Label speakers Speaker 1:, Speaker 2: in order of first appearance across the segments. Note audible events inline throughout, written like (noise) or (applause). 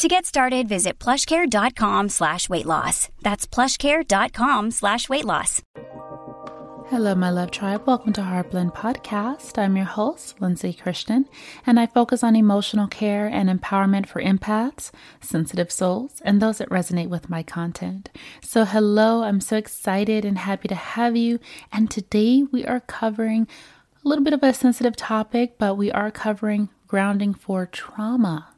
Speaker 1: To get started, visit plushcare.com slash weight loss. That's plushcare.com slash weight loss.
Speaker 2: Hello, my love tribe. Welcome to Heartblend Podcast. I'm your host, Lindsay Christian, and I focus on emotional care and empowerment for empaths, sensitive souls, and those that resonate with my content. So, hello, I'm so excited and happy to have you. And today we are covering a little bit of a sensitive topic, but we are covering grounding for trauma.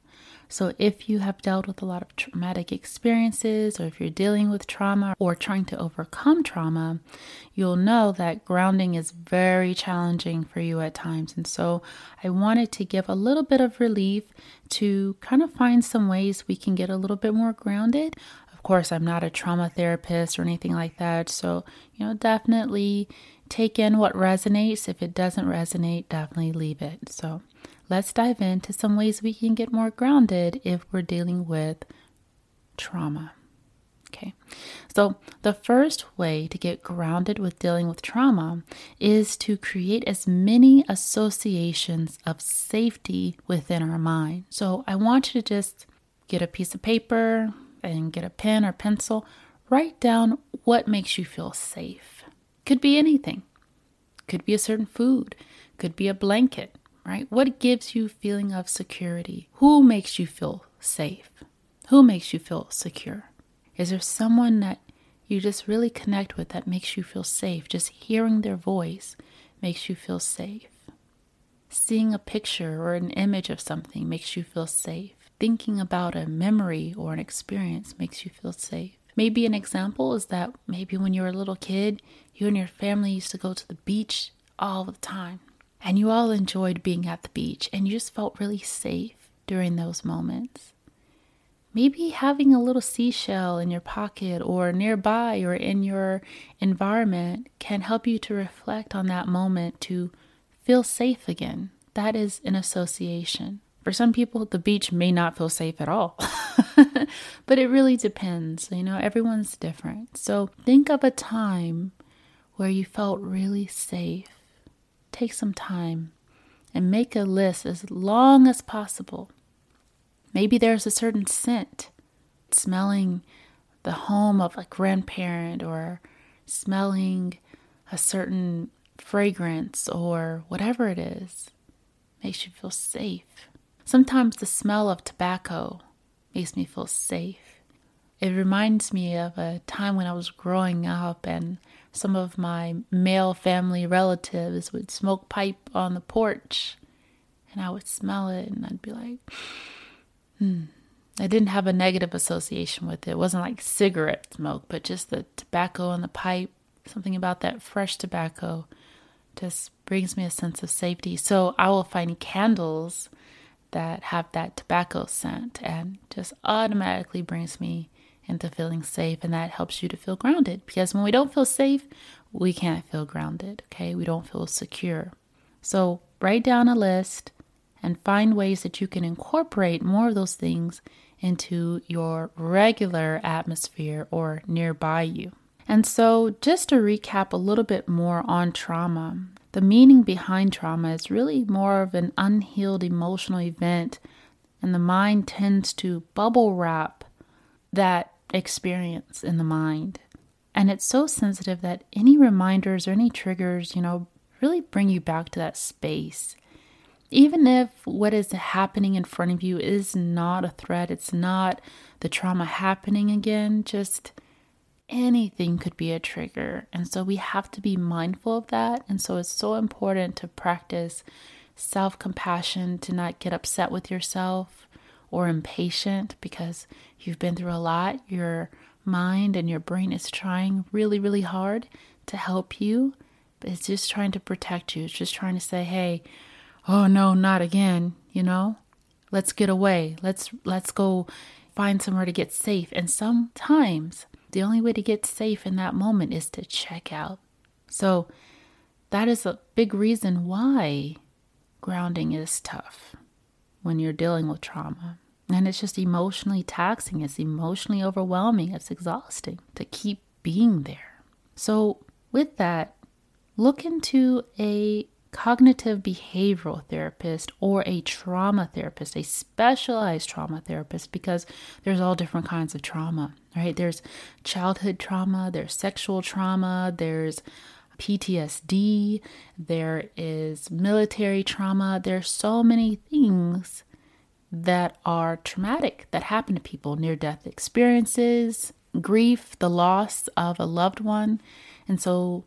Speaker 2: So, if you have dealt with a lot of traumatic experiences, or if you're dealing with trauma or trying to overcome trauma, you'll know that grounding is very challenging for you at times. And so, I wanted to give a little bit of relief to kind of find some ways we can get a little bit more grounded. Of course, I'm not a trauma therapist or anything like that. So, you know, definitely take in what resonates. If it doesn't resonate, definitely leave it. So, let's dive into some ways we can get more grounded if we're dealing with trauma. Okay, so the first way to get grounded with dealing with trauma is to create as many associations of safety within our mind. So I want you to just get a piece of paper and get a pen or pencil, write down what makes you feel safe. Could be anything, could be a certain food, could be a blanket, right? What gives you feeling of security? Who makes you feel safe? Who makes you feel secure? Is there someone that you just really connect with that makes you feel safe? Just hearing their voice makes you feel safe. Seeing a picture or an image of something makes you feel safe. Thinking about a memory or an experience makes you feel safe. Maybe an example is that maybe when you were a little kid, you and your family used to go to the beach all the time and you all enjoyed being at the beach and you just felt really safe during those moments. Maybe having a little seashell in your pocket or nearby or in your environment can help you to reflect on that moment to feel safe again. That is an association. For some people, the beach may not feel safe at all, (laughs) but it really depends. You know, everyone's different. So think of a time where you felt really safe take some time and make a list as long as possible. Maybe there's a certain scent, smelling the home of a grandparent or smelling a certain fragrance or whatever it is makes you feel safe. Sometimes the smell of tobacco makes me feel safe. It reminds me of a time when I was growing up and some of my male family relatives would smoke pipe on the porch and I would smell it and I'd be like, hmm. I didn't have a negative association with it. It wasn't like cigarette smoke, but just the tobacco on the pipe. Something about that fresh tobacco just brings me a sense of safety. So I will find candles that have that tobacco scent and just automatically brings me into feeling safe. And that helps you to feel grounded because when we don't feel safe, we can't feel grounded. Okay. We don't feel secure. So write down a list and find ways that you can incorporate more of those things into your regular atmosphere or nearby you. And so, just to recap a little bit more on trauma, the meaning behind trauma is really more of an unhealed emotional event, and the mind tends to bubble wrap that experience in the mind. And it's so sensitive that any reminders or any triggers, you know, really bring you back to that space. Even if what is happening in front of you is not a threat, it's not the trauma happening again, just anything could be a trigger. And so we have to be mindful of that. And so it's so important to practice self compassion, to not get upset with yourself or impatient because you've been through a lot. Your mind and your brain is trying really, really hard to help you, but it's just trying to protect you. It's just trying to say, "Hey, oh no, not again," you know? Let's get away. Let's let's go find somewhere to get safe. And sometimes The only way to get safe in that moment is to check out. So, that is a big reason why grounding is tough when you're dealing with trauma. And it's just emotionally taxing, it's emotionally overwhelming, it's exhausting to keep being there. So, with that, look into a cognitive behavioral therapist or a trauma therapist, a specialized trauma therapist, because there's all different kinds of trauma, right? There's childhood trauma, there's sexual trauma, there's PTSD, there is military trauma. There's so many things that are traumatic that happen to people near death experiences, grief, the loss of a loved one. And so,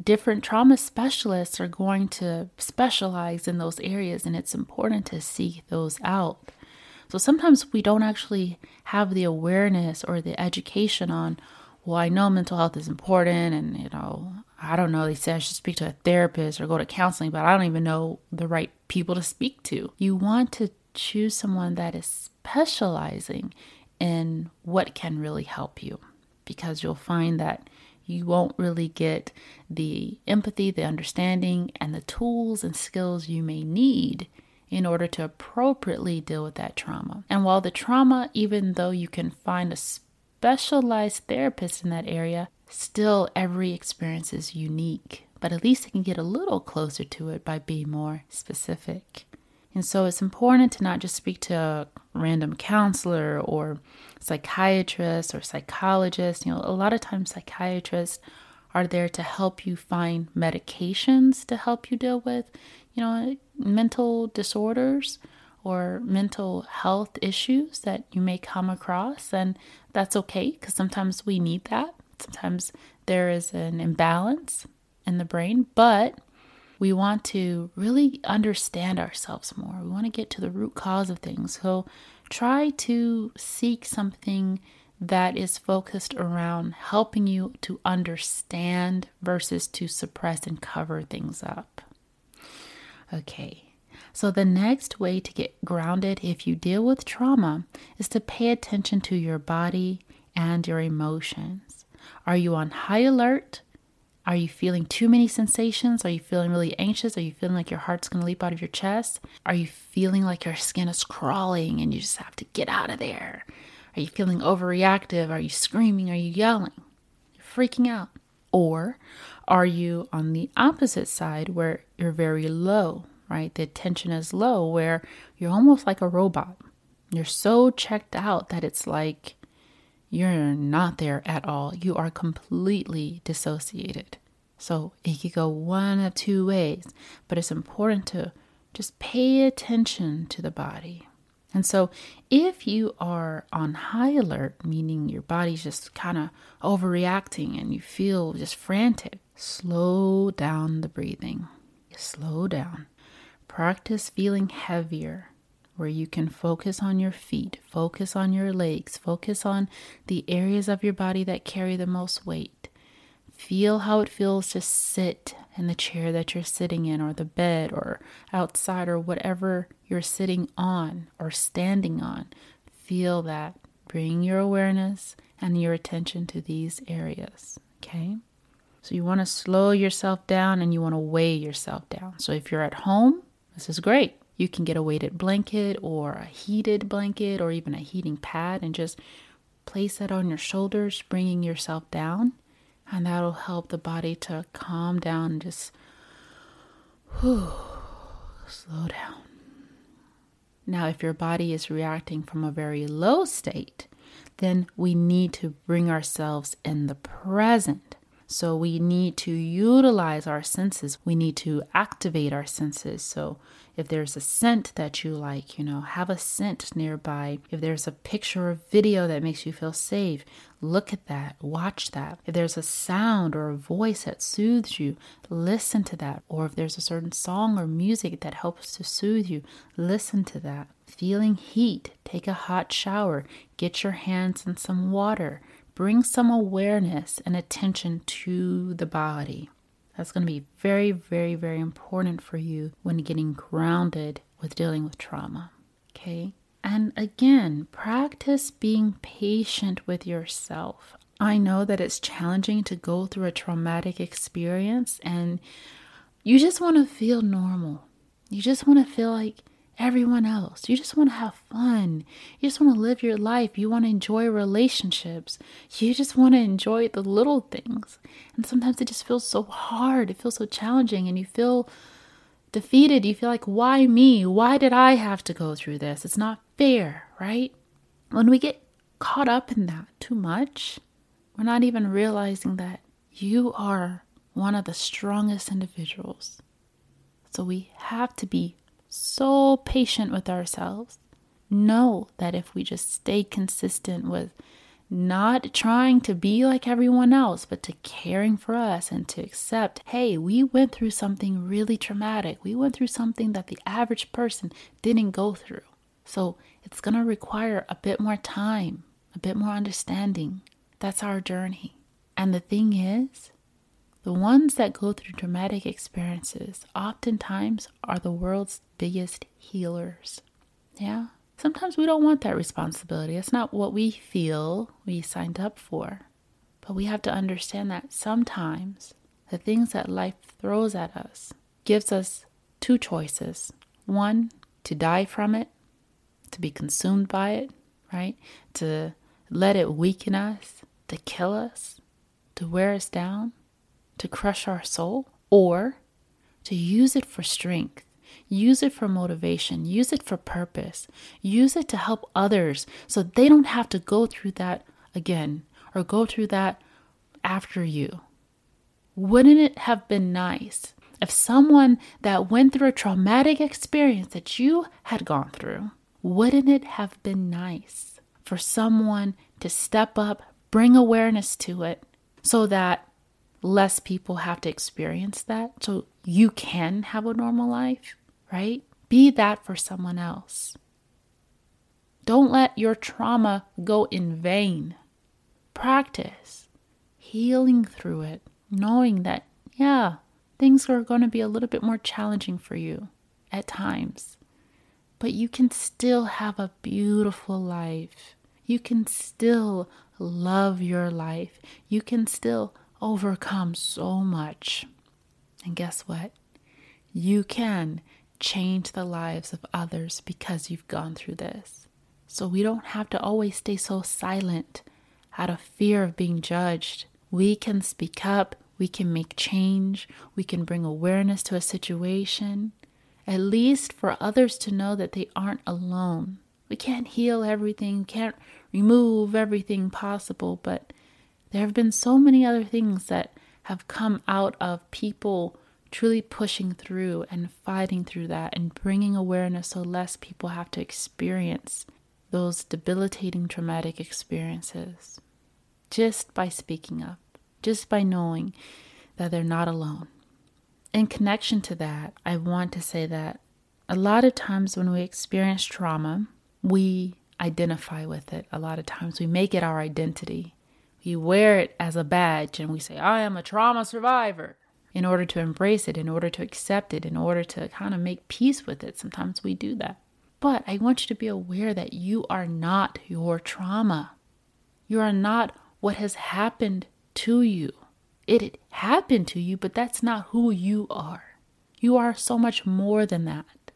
Speaker 2: different trauma specialists are going to specialize in those areas, and it's important to seek those out. So, sometimes we don't actually have the awareness or the education on, well, I know mental health is important, and you know, I don't know, they say I should speak to a therapist or go to counseling, but I don't even know the right people to speak to. You want to choose someone that is specializing in what can really help you because you'll find that you won't really get the empathy, the understanding, and the tools and skills you may need in order to appropriately deal with that trauma. And while the trauma, even though you can find a specialized therapist in that area, Still, every experience is unique, but at least I can get a little closer to it by being more specific. And so it's important to not just speak to a random counselor or psychiatrist or psychologist. You know, a lot of times psychiatrists are there to help you find medications to help you deal with, you know, mental disorders or mental health issues that you may come across. And that's okay because sometimes we need that. Sometimes there is an imbalance in the brain, but we want to really understand ourselves more. We want to get to the root cause of things. So try to seek something that is focused around helping you to understand versus to suppress and cover things up. Okay. So, the next way to get grounded if you deal with trauma is to pay attention to your body and your emotions. Are you on high alert? Are you feeling too many sensations? Are you feeling really anxious? Are you feeling like your heart's going to leap out of your chest? Are you feeling like your skin is crawling and you just have to get out of there? Are you feeling overreactive? Are you screaming? Are you yelling? You're freaking out. Or are you on the opposite side where you're very low, right? The tension is low, where you're almost like a robot. You're so checked out that it's like you're not there at all. You are completely dissociated. So it could go one of two ways, but it's important to just pay attention to the body. And so, if you are on high alert, meaning your body's just kind of overreacting and you feel just frantic, slow down the breathing. Slow down. Practice feeling heavier where you can focus on your feet, focus on your legs, focus on the areas of your body that carry the most weight. Feel how it feels to sit in the chair that you're sitting in, or the bed, or outside, or whatever you're sitting on or standing on. Feel that. Bring your awareness and your attention to these areas. Okay? So you want to slow yourself down and you want to weigh yourself down. So if you're at home, this is great. You can get a weighted blanket or a heated blanket or even a heating pad and just place that on your shoulders, bringing yourself down. And that'll help the body to calm down and just whew, slow down. Now, if your body is reacting from a very low state, then we need to bring ourselves in the present. So we need to utilize our senses. We need to activate our senses. So if there's a scent that you like, you know, have a scent nearby. If there's a picture or video that makes you feel safe, look at that, watch that. If there's a sound or a voice that soothes you, listen to that. Or if there's a certain song or music that helps to soothe you, listen to that. Feeling heat, take a hot shower, get your hands in some water. Bring some awareness and attention to the body. That's going to be very, very, very important for you when getting grounded with dealing with trauma. Okay. And again, practice being patient with yourself. I know that it's challenging to go through a traumatic experience and you just want to feel normal. You just want to feel like everyone else. You just want to have fun. You just want to live your life. You want to enjoy relationships. You just want to enjoy the little things. And sometimes it just feels so hard. It feels so challenging and you feel defeated. You feel like, why me? Why did I have to go through this? It's not fair, right? When we get caught up in that too much, we're not even realizing that you are one of the strongest individuals. So we have to be so patient with ourselves. Know that if we just stay consistent with not trying to be like everyone else, but to caring for us and to accept, hey, we went through something really traumatic. We went through something that the average person didn't go through. So it's going to require a bit more time, a bit more understanding. That's our journey. And the thing is, the ones that go through traumatic experiences oftentimes are the world's biggest healers. Yeah? Sometimes we don't want that responsibility. It's not what we feel we signed up for. But we have to understand that sometimes the things that life throws at us gives us two choices. One, to die from it, to be consumed by it, right? To let it weaken us, to kill us, to wear us down, to crush our soul, or to use it for strength, use it for motivation, use it for purpose, use it to help others so they don't have to go through that again or go through that after you. Wouldn't it have been nice if someone that went through a traumatic experience that you had gone through, wouldn't it have been nice for someone to step up, bring awareness to it so that less people have to experience that so you can have a normal life, right? Be that for someone else. Don't let your trauma go in vain. Practice healing through it, knowing that, yeah, things are going to be a little bit more challenging for you at times, but you can still have a beautiful life. You can still love your life. You can still overcome so much. And guess what? You can change the lives of others because you've gone through this. So we don't have to always stay so silent out of fear of being judged. We can speak up, we can make change, we can bring awareness to a situation, at least for others to know that they aren't alone. We can't heal everything, can't remove everything possible, but there have been so many other things that have come out of people truly pushing through and fighting through that and bringing awareness so less people have to experience those debilitating traumatic experiences just by speaking up, just by knowing that they're not alone. In connection to that, I want to say that a lot of times when we experience trauma, we identify with it. A lot of times we make it our identity. We wear it as a badge and we say, I am a trauma survivor in order to embrace it, in order to accept it, in order to kind of make peace with it. Sometimes we do that. But I want you to be aware that you are not your trauma. You are not what has happened to you. It happened to you, but that's not who you are. You are so much more than that.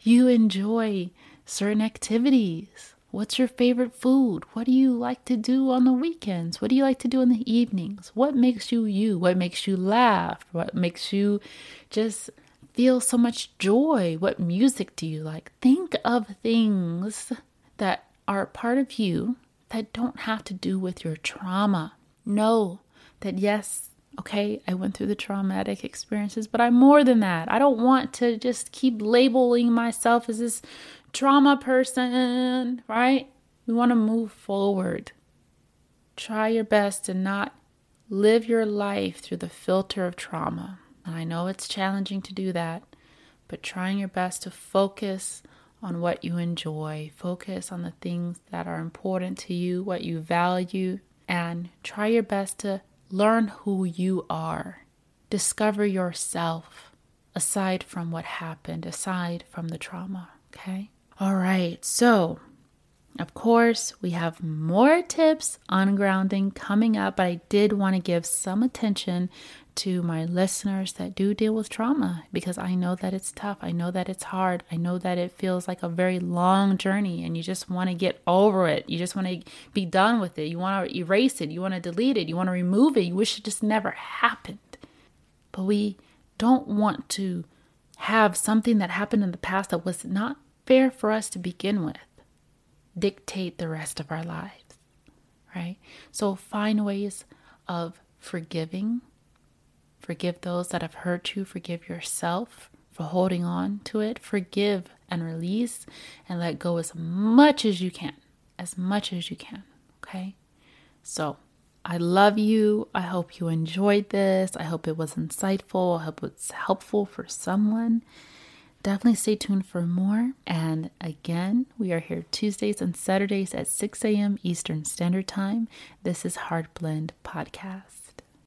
Speaker 2: You enjoy certain activities. What's your favorite food? What do you like to do on the weekends? What do you like to do in the evenings? What makes you you? What makes you laugh? What makes you just feel so much joy? What music do you like? Think of things that are part of you that don't have to do with your trauma. Know that yes, okay, I went through the traumatic experiences, but I'm more than that. I don't want to just keep labeling myself as this trauma person, right? We want to move forward. Try your best to not live your life through the filter of trauma. And I know it's challenging to do that, but trying your best to focus on what you enjoy, focus on the things that are important to you, what you value, and try your best to learn who you are. Discover yourself aside from what happened, aside from the trauma, okay? All right, so Of course, we have more tips on grounding coming up, but I did want to give some attention to my listeners that do deal with trauma because I know that it's tough. I know that it's hard. I know that it feels like a very long journey and you just want to get over it. You just want to be done with it. You want to erase it. You want to delete it. You want to remove it. You wish it just never happened. But we don't want to have something that happened in the past that was not fair for us to begin with dictate the rest of our lives, right? So find ways of forgiving. Forgive those that have hurt you. Forgive yourself for holding on to it. Forgive and release and let go as much as you can. As much as you can. Okay? So I love you. I hope you enjoyed this. I hope it was insightful. I hope it's helpful for someone. Definitely stay tuned for more. And again, we are here Tuesdays and Saturdays at 6 a.m. Eastern Standard Time. This is Heart Blend Podcast.